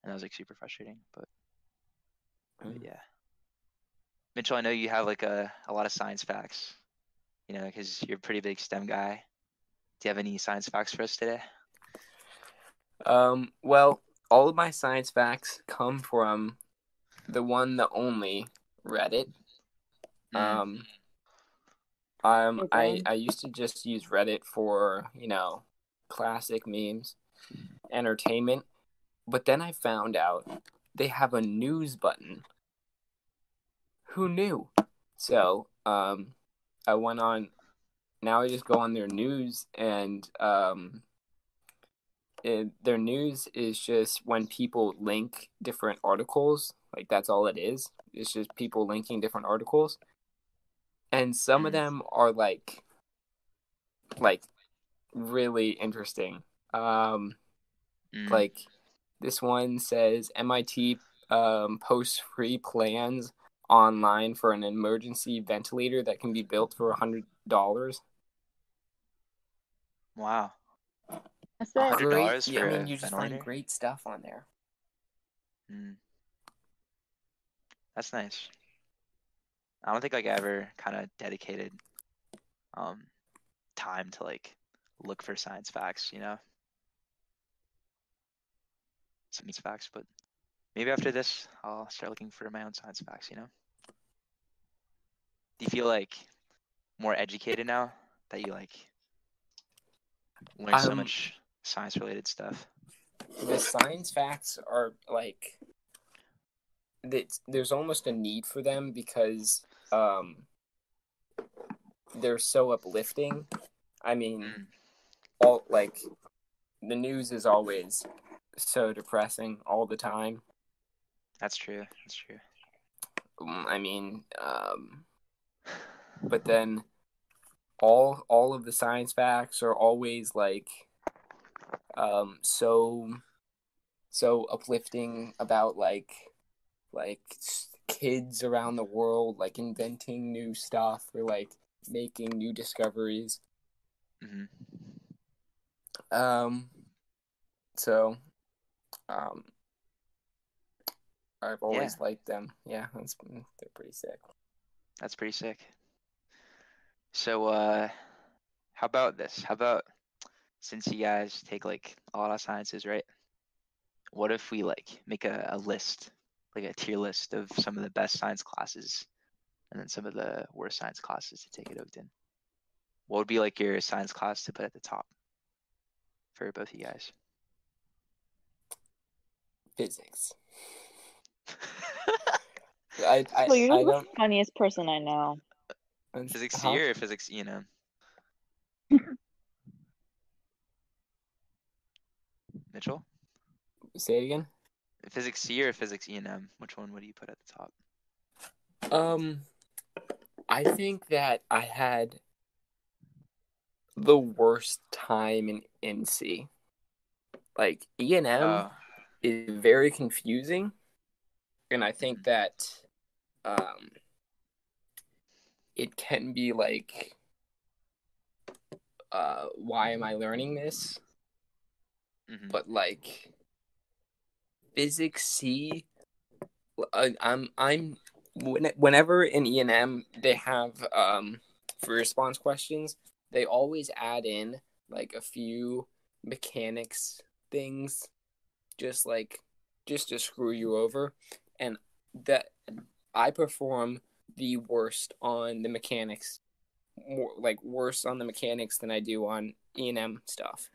And that was like super frustrating. But, but Mm. yeah. Mitchell, I know you have like a, a lot of science facts. You know, because you're a pretty big STEM guy. Do you have any science facts for us today? Um, well, all of my science facts come from the one, the only Reddit. Mm, Um, um, I I used to just use Reddit for you know classic memes, entertainment, but then I found out they have a news button. Who knew? So um, I went on. Now I just go on their news and um, it, their news is just when people link different articles. Like that's all it is. It's just people linking different articles, and some of Mm. them are like, like, really interesting. Um, mm, like this one says MIT um, posts free plans online for an emergency ventilator that can be built for a hundred dollars. Wow. That's A it. hundred- $100 Yeah, for I a mean, you just find ventilator? great stuff on there. Mm. That's nice. I don't think like I ever kind of dedicated um time to like look for science facts, you know. Some science facts, but maybe after this I'll start looking for my own science facts, you know. Do you feel like more educated now that you like learn so Um, much science related stuff? the science facts are like it's, there's almost a need for them because um they're so uplifting i mean Mm. all like the news is always so depressing all the time That's true. That's true. Um, i mean um but then all all of the science facts are always like um so so uplifting about like like kids around the world like inventing new stuff or like making new discoveries hmm um so um I've always liked them. Yeah, that's, they're pretty sick. That's pretty sick. So, uh, how about this? How about since you guys take like a lot of sciences, right? What if we like make a, a list like a tier list of some of the best science classes, and then some of the worst science classes to take at Oakton. What would be like your science class to put at the top for both of you guys? Physics. I, I, Well, you're I the don't. funniest person I know. Physics Huh? C or physics E and M? Mitchell, Say it again. physics C or physics E and M? Which one would you put at the top? Um, I think that I had the worst time in NC. Like E and M Oh, is very confusing, and I think that um, it can be like, uh, why am I learning this? mhm. But like, physics C, I'm I'm when- whenever in E and M they have um for response questions, they always add in like a few mechanics things, just like just to screw you over, and that I perform the worst on the mechanics, more like worse on the mechanics than I do on E and M stuff.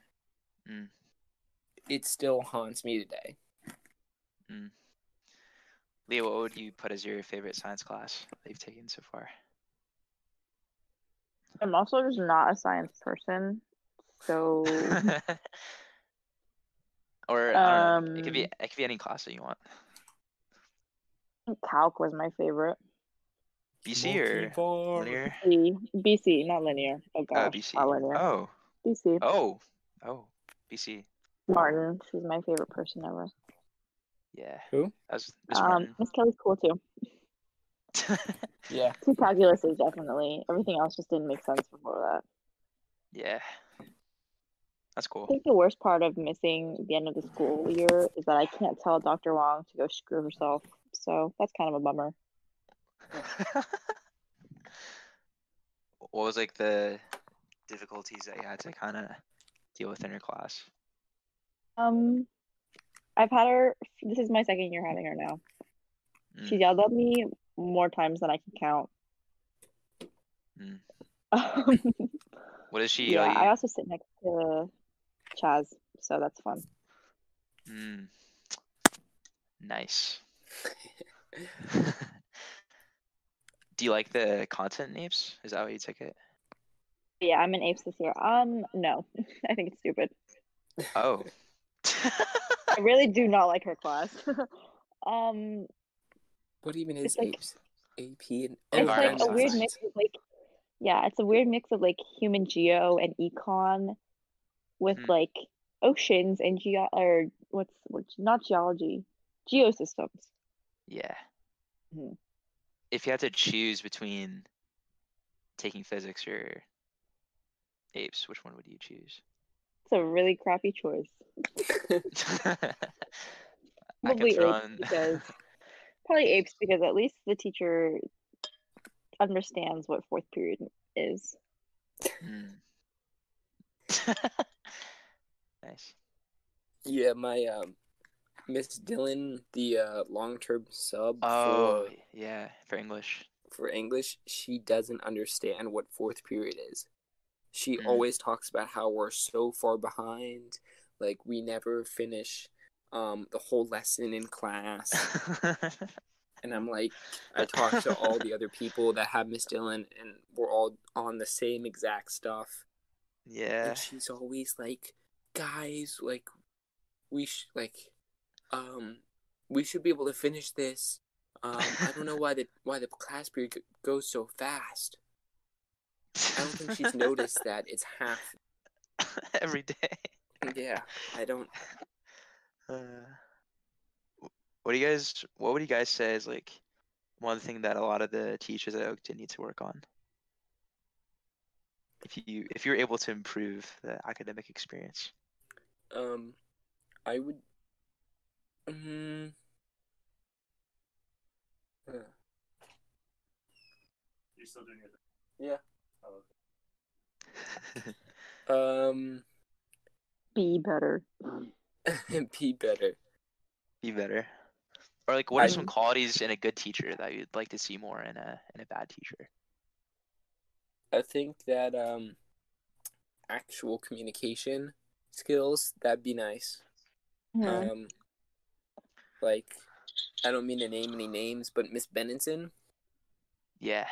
Mm. It still haunts me today. Leaya, what would you put as your favorite science class that you've taken so far? I'm also just not a science person, so or I don't know, it could be Um, it could be any class that you want. calc was my favorite. BC or linear? B, BC, not linear. Oh Oh, gosh, BC. not linear. Oh, BC. oh, oh, BC. Martin, she's my favorite person ever. Yeah. Who? That was Miss Um, Miss Kelly's cool too. Yeah. Two calculuses definitely. Everything else just didn't make sense before that. yeah. That's cool. I think the worst part of missing the end of the school year is that I can't tell Dr. Wong to go screw herself. So that's kind of a bummer. what was like the difficulties that you had to kind of deal with in your class? Um, I've had her. This is my second year having her now. She Mm, yelled at me more times than I can count. Mm. Um, What she yeah, yell I also sit next to Chaz, so that's fun. Mm. Nice. Do you like the content in Apes? Is that why you took it? Yeah, I'm in apes this year. Um, no, I think it's stupid. Oh. I really do not like her class. um, What even is It's like- apes? AP and it's like a weird mix of like, yeah, it's a weird mix of like human geo and econ, with Hmm. like oceans and geo or what's what's not geology, geosystems. Yeah. Mhm. If you had to choose between taking physics or apes, which one would you choose? It's a really crappy choice. Probably apes in. because probably apes because at least the teacher understands what fourth period is. Mm. nice. yeah, my um, Miss Dillon, the uh, long-term sub Oh, for yeah, for English. for English, she doesn't understand what fourth period is. She Mm. always talks about how we're so far behind, like we never finish um the whole lesson in class. And I'm like, I talk to all the other people that have Miss Dillon, and we're all on the same exact stuff. yeah. And she's always like, guys, like, we sh- like, um, we should be able to finish this. Um, I don't know why the why the class period goes so fast. I don't think she's noticed that it's half. every day. Yeah, I don't. Uh, what do you guys? What would you guys say is like one thing that a lot of the teachers at Oakton need to work on? If you if you're able to improve the academic experience. Um, I would. Um, uh, You're still doing it. yeah. Oh, Um, Be better. be better. Be better. Or like, what are some qualities in a good teacher that you'd like to see more in a in a bad teacher? I think that um, actual communication skills that'd be nice. Mhm. Um, like, I don't mean to name any names, but Miss Benenson, Yeah.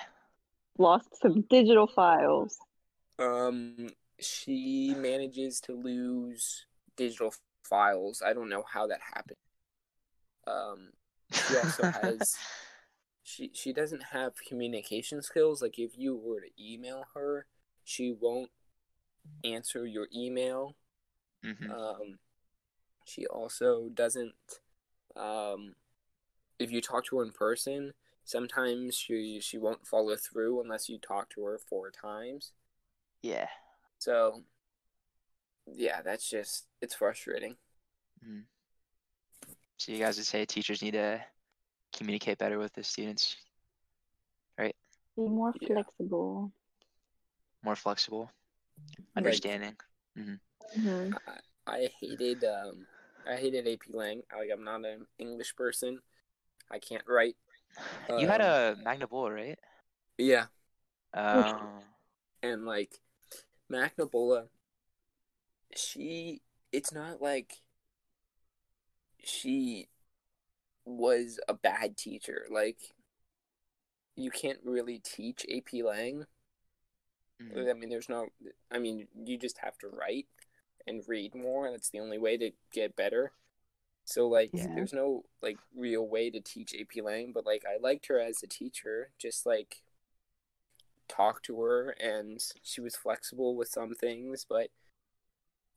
Lost some digital files. um, she manages to lose digital files. I don't know how that happened. Um, she also has she she doesn't have communication skills. Like if you were to email her, she won't answer your email. hmm Um, she also doesn't. Um, if you talk to her in person, sometimes she she won't follow through unless you talk to her four times. Yeah. So, yeah, that's just it's frustrating. Mhm. So you guys would say teachers need to communicate better with the students, right? Be more Yeah. flexible. more flexible, Like, understanding. hmm I hated um I hated AP Lang. Like I'm not an English person. I can't write. you had Um, a Magna Bola, right? yeah, Oh. and like Magna Bola, she it's not like she was a bad teacher. Like you can't really teach AP Lang. Mhm. I mean, there's no. I mean, you just have to write and read more. And it's the only way to get better. So like, Yeah. there's no like real way to teach AP Lang. But like, I liked her as a teacher. Just like talk to her, and she was flexible with some things, but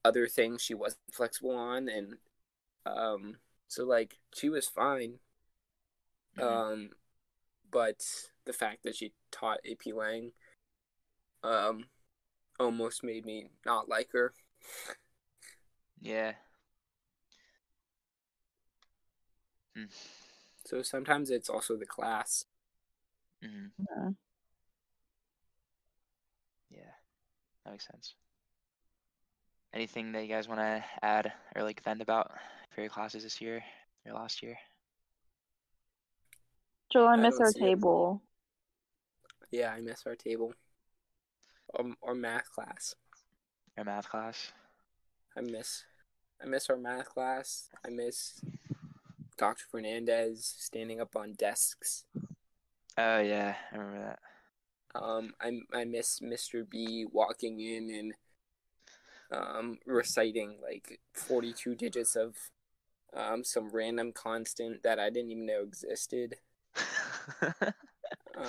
other things she wasn't flexible on, and um, so like she was fine. Mhm. Um, but the fact that she taught AP Lang um almost made me not like her. Yeah. Mm. So sometimes it's also the class. hmm Yeah. Yeah. That makes sense. Anything that you guys want to add or like vent about for your classes this year, or last year? Joel, I I miss don't our see it. table. Yeah, I miss our table. Um, our math class. Your math class? I miss I miss our math class. I miss Dr. Fernandez standing up on desks. Oh yeah, I remember that. Um, I I miss Mr. B walking in and um, reciting like forty two digits of um, some random constant that I didn't even know existed. Um,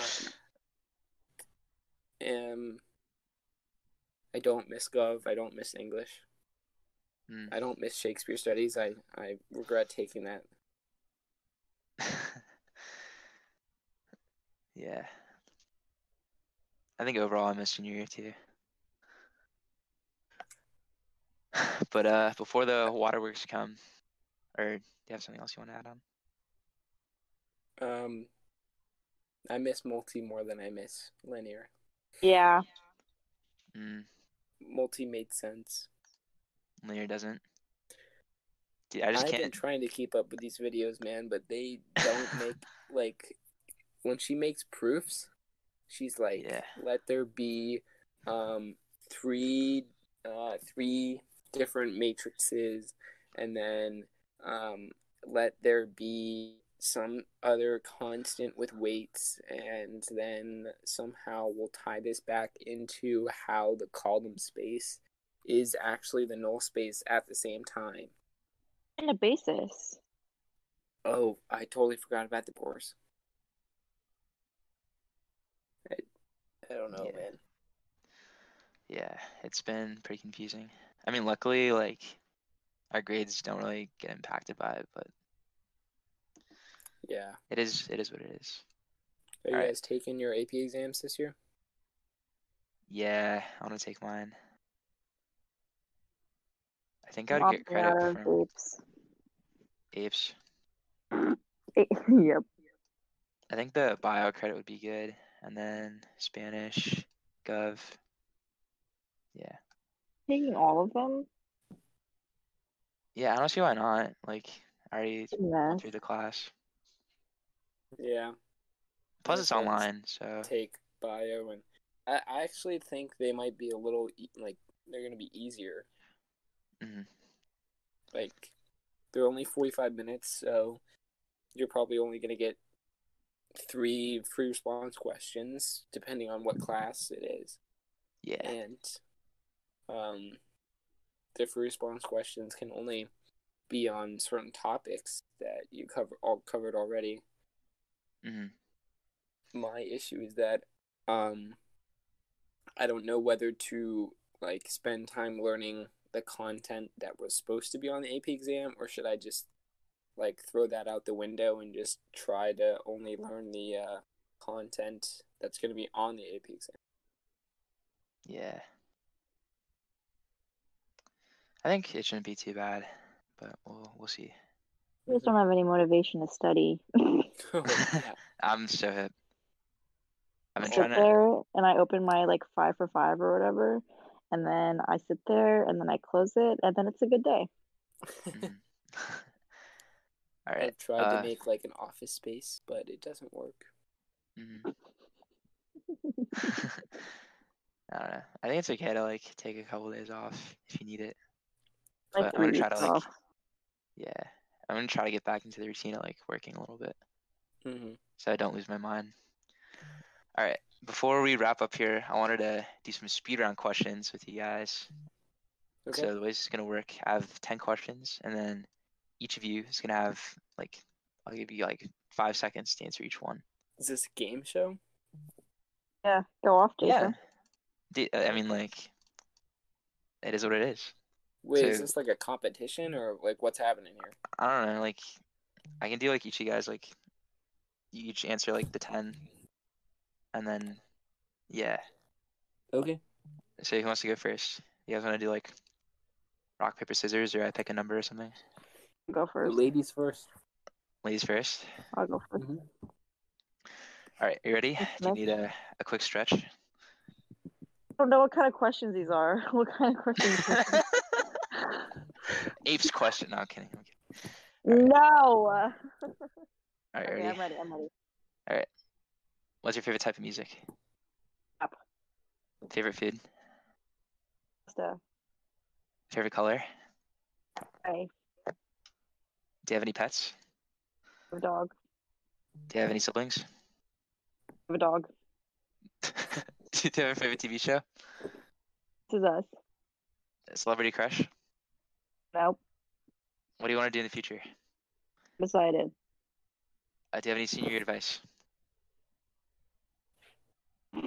um, I don't miss Gov. I don't miss English. Mm. I don't miss Shakespeare studies. I, I regret taking that. yeah. I think overall I miss junior year too. But uh before the waterworks come, or do you have something else you want to add on? Um, I miss multi more than I miss linear. Yeah. Mm, Multi made sense. linear doesn't. Dude, I just I've been can't. trying to keep up with these videos, man, but they don't make like when she makes proofs, she's like, Yeah. let there be um three uh three different matrices and then um let there be some other constant with weights and then somehow we'll tie this back into how the column space is actually the null space at the same time. And a basis. Oh, I totally forgot about the pores. I, I don't know, Yeah. man. Yeah, it's been pretty confusing. I mean, luckily, like our grades don't really get impacted by it, but Yeah. it is it is what it is. Are you Alright. guys taking your AP exams this year? Yeah, I want to take mine. I think I'd get credit of from apes. apes. yep. I think the bio credit would be good, and then Spanish, Gov. Yeah, Taking all of them? yeah. I don't see why not. Like, I already Mess. went through the class. Yeah. Plus, it's online, so Take bio and I, I actually think they might be a little e- like they're gonna be easier. Mhm. Like they're only forty five minutes, so you're probably only gonna get three free response questions depending on what class it is. yeah, and um, the free response questions can only be on certain topics that you cover all covered already. Hmm My issue is that um, I don't know whether to like spend time learning the content that was supposed to be on the AP exam, or should I just like throw that out the window and just try to only learn the uh, content that's going to be on the AP exam. yeah. I think it shouldn't be too bad, but we'll we'll see. I just don't have any motivation to study. Oh. I'm so hip. I've been sit trying to. there and I open my like five for five or whatever, and then I sit there and then I close it, and then it's a good day. Mhm. All right. I've tried uh, to make like an office space, but it doesn't work. mhm. I don't know. I think it's okay to like take a couple days off if you need it. Like But I'm gonna try to like, off. yeah, I'm gonna try to get back into the routine of like working a little bit hmm so I don't lose my mind. All right. Before we wrap up here, I wanted to do some speed round questions with you guys. Okay. So the way this is gonna work, I have ten questions, and then each of you is gonna have like I'll give you like five seconds to answer each one. Is this a game show? Yeah, go off, Jason. Yeah. I mean, like, it is what it is. Wait, is this like a competition or like what's happening here? I don't know. Like, I can do like each of you guys like, you each answer like the ten, and then, yeah. Okay. So who wants to go first? You guys want to do like, rock paper scissors, or I pick a number or something? Go first. Ladies first. Ladies first. I'll go 1st Mhm. All right, you ready? Yes, Do you ma'am. need a, a quick stretch? I don't know what kind of questions these are. What kind of questions? Apes question. No, I'm kidding. I'm kidding. no. All right, Okay, ready? I'm ready. I'm ready. All right. What's your favorite type of music? Rap. Favorite food? So, Favorite color? I Do you have any pets? have a dog. Do you have any siblings? I have a dog. Do you have a favorite TV show? This is us. A celebrity crush? Nope. What do you want to do in the future? Decided. Uh, do you have any senior year advice?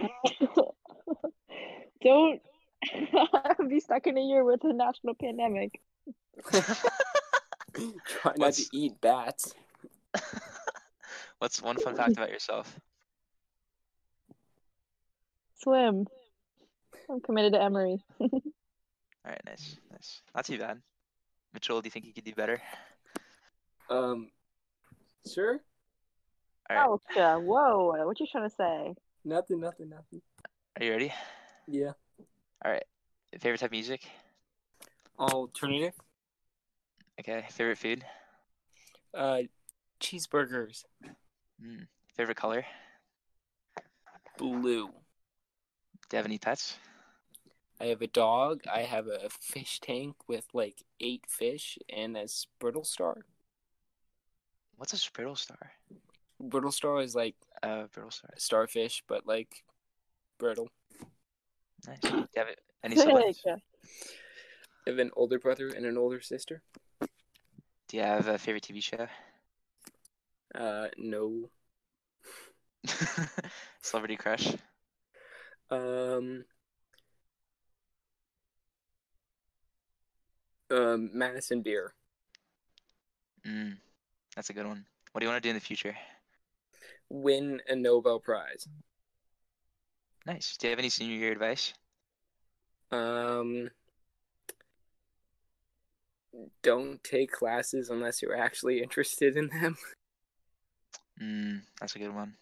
don't be stuck in a year with a national pandemic. Try not to eat bats. What's one fun fact about yourself? Swim. I'm committed to Emory. All right, nice, nice. Not too bad. Mitchell, do you think you could do better? Um, sure. All right, Oh, yeah. Whoa. What you trying to say? Nothing, nothing, nothing. are you ready? Yeah. All right. Favorite type of music? Alternative. Okay. Favorite food? Uh, cheeseburgers. Mm. Favorite color? Blue. Do you have any pets? I have a dog. I have a fish tank with like eight fish and a Brittle Star. What's a Spriddle star? Brittle Star is like Uh, Brittle star. a starfish, but like brittle. Nice. Do you have any siblings? I have an older brother and an older sister. Do you have a favorite TV show? Uh, no. Celebrity crush? Um. Um, Madison Beer. Mm, that's a good one. What do you want to do in the future? Win a Nobel Prize. Nice. Do you have any senior year advice? Um. Don't take classes unless you're actually interested in them. Mm, that's a good one.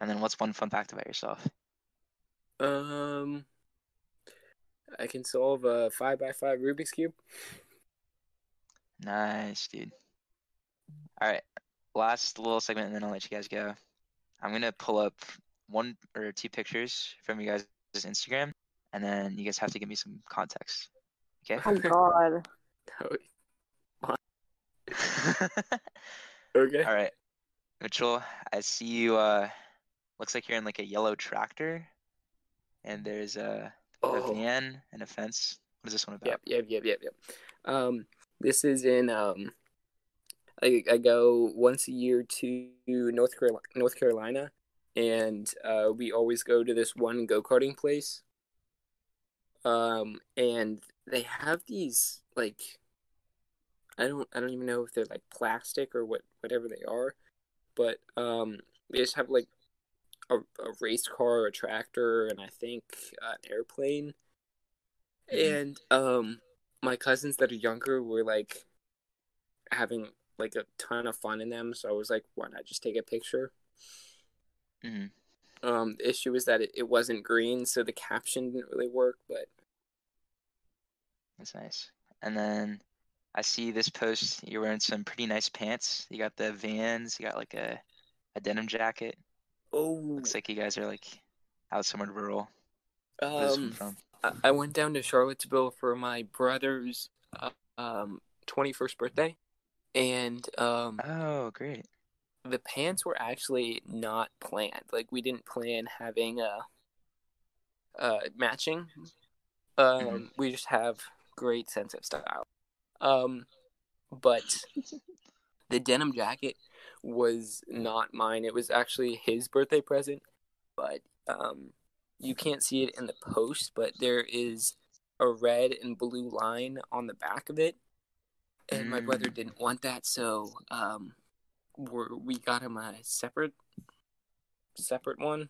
And then what's one fun fact about yourself? Um. I can solve a five by five Rubik's cube. Nice, dude. All right. last little segment, and then I'll let you guys go. I'm gonna pull up one or two pictures from you guys' Instagram, and then you guys have to give me some context. Okay. Oh God. okay. All right, Mitchell. I see you. Uh, looks like you're in like a yellow tractor, and there's a, a Oh. van and a fence. What is this one about? Yep, yep, yep, yep, yep. Um, this is in um, I I go once a year to North Carolina, North Carolina, and uh, we always go to this one go karting place. Um, and they have these like, I don't I don't even know if they're like plastic or what whatever they are, but um, they just have like a, a race car, a tractor, and I think an airplane. Mhm. And um, my cousins that are younger were like having like a ton of fun in them. So I was like, why not just take a picture? hmm Um, the issue is that it, it wasn't green, so the caption didn't really work. But That's nice. And then I see this post. You're wearing some pretty nice pants. You got the Vans. You got like a a denim jacket. Oh, Looks like you guys are like out somewhere rural. Where is this one um, from? I, I went down to Charlottesville for my brother's uh, um twenty first birthday, and um, Oh, great. the pants were actually not planned. Like we didn't plan having a uh matching. Um Mhm. we just have great sense of style. Um but the denim jacket was not mine. It was actually his birthday present, but um you can't see it in the post, but there is a red and blue line on the back of it. And my brother Mm. didn't want that, so um we're, we got him a separate separate one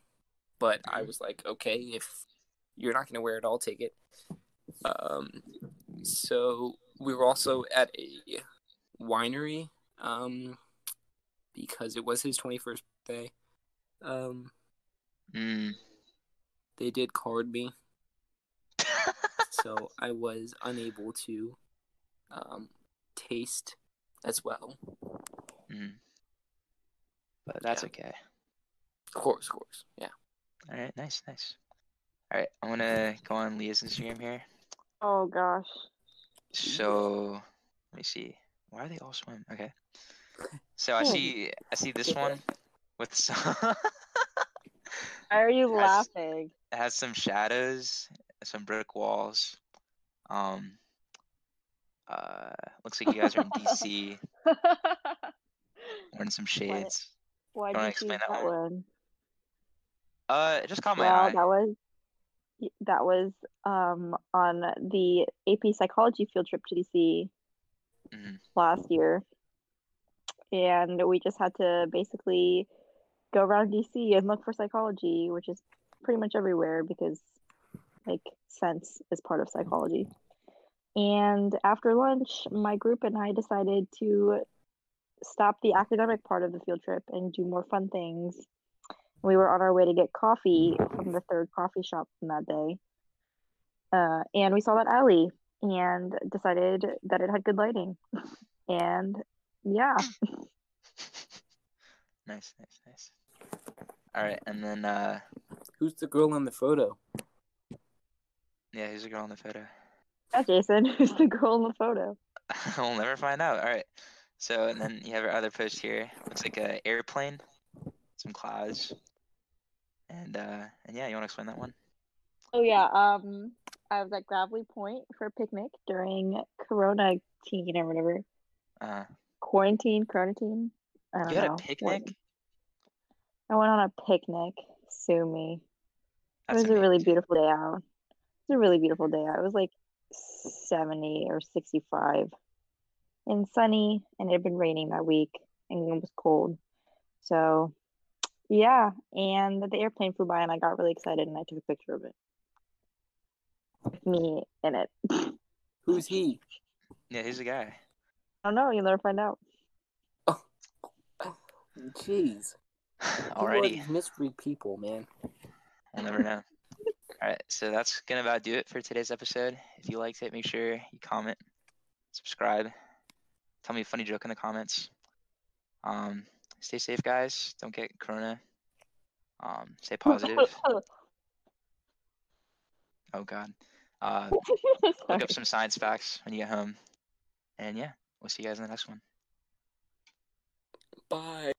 but i was like okay if you're not going to wear it i'll take it um so we were also at a winery um because it was his 21st birthday um Mm. they did card me so i was unable to um taste as well mm. But that's Yeah. okay. of course of course yeah All right, nice, nice. All right, I'm gonna go on Leaya's Instagram here. Oh gosh. So let me see. Why are they all swim? Okay. So I Hmm. see I see this one with some Why are you Guys. laughing? it has some shadows, some brick walls. Um uh looks like you guys are in DC wearing some shades. Why wanna did you explain that that one? one? Uh it just caught my Well, eye. that was that was um on the AP psychology field trip to DC Mhm. last year, and we just had to basically go around DC and look for psychology, which is pretty much everywhere because like sense is part of psychology. And after lunch, my group and I decided to stop the academic part of the field trip and do more fun things. We were on our way to get coffee from the third coffee shop from that day. Uh, and we saw that alley and decided that it had good lighting. And yeah, nice, nice, nice. All right, and then uh who's the girl on the photo yeah, who's the girl in the photo? that's Jason, who's the girl in the photo. we'll never find out. All right. So and then you have our other post here. Looks like a airplane, some clouds, and uh and yeah, you want to explain that one? Oh yeah, um, I was at Gravelly Point for a picnic during Corona teen or whatever. Uh, Quarantine, quarantine. I don't you had know. a picnic. I went on a picnic. Sue me. That's it was a really beautiful day out. It was a really beautiful day out. It was like 70 or 65 and sunny, and it had been raining that week, and it was cold. So, yeah, and the airplane flew by, and I got really excited, and I took a picture of it. With me in it. Who's he Yeah, he's a guy. Don't know. You'll never find out. jeez People are Alrighty, mystery people man we'll never know. All right, so that's gonna about do it for today's episode. If you liked it, make sure you comment, subscribe, tell me a funny joke in the comments. Um, stay safe, guys. Don't get corona. Um, stay positive. oh God. Uh, look up some science facts when you get home. And yeah, we'll see you guys in the next one. Bye.